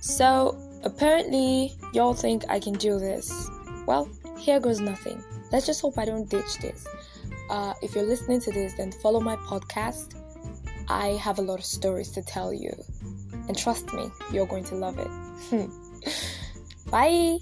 So, apparently, y'all think I can do this. Well, here goes nothing. Let's just hope I don't ditch this. Uh, if you're listening to this, then follow my podcast. I have a lot of stories to tell you. And trust me, you're going to love it. Bye.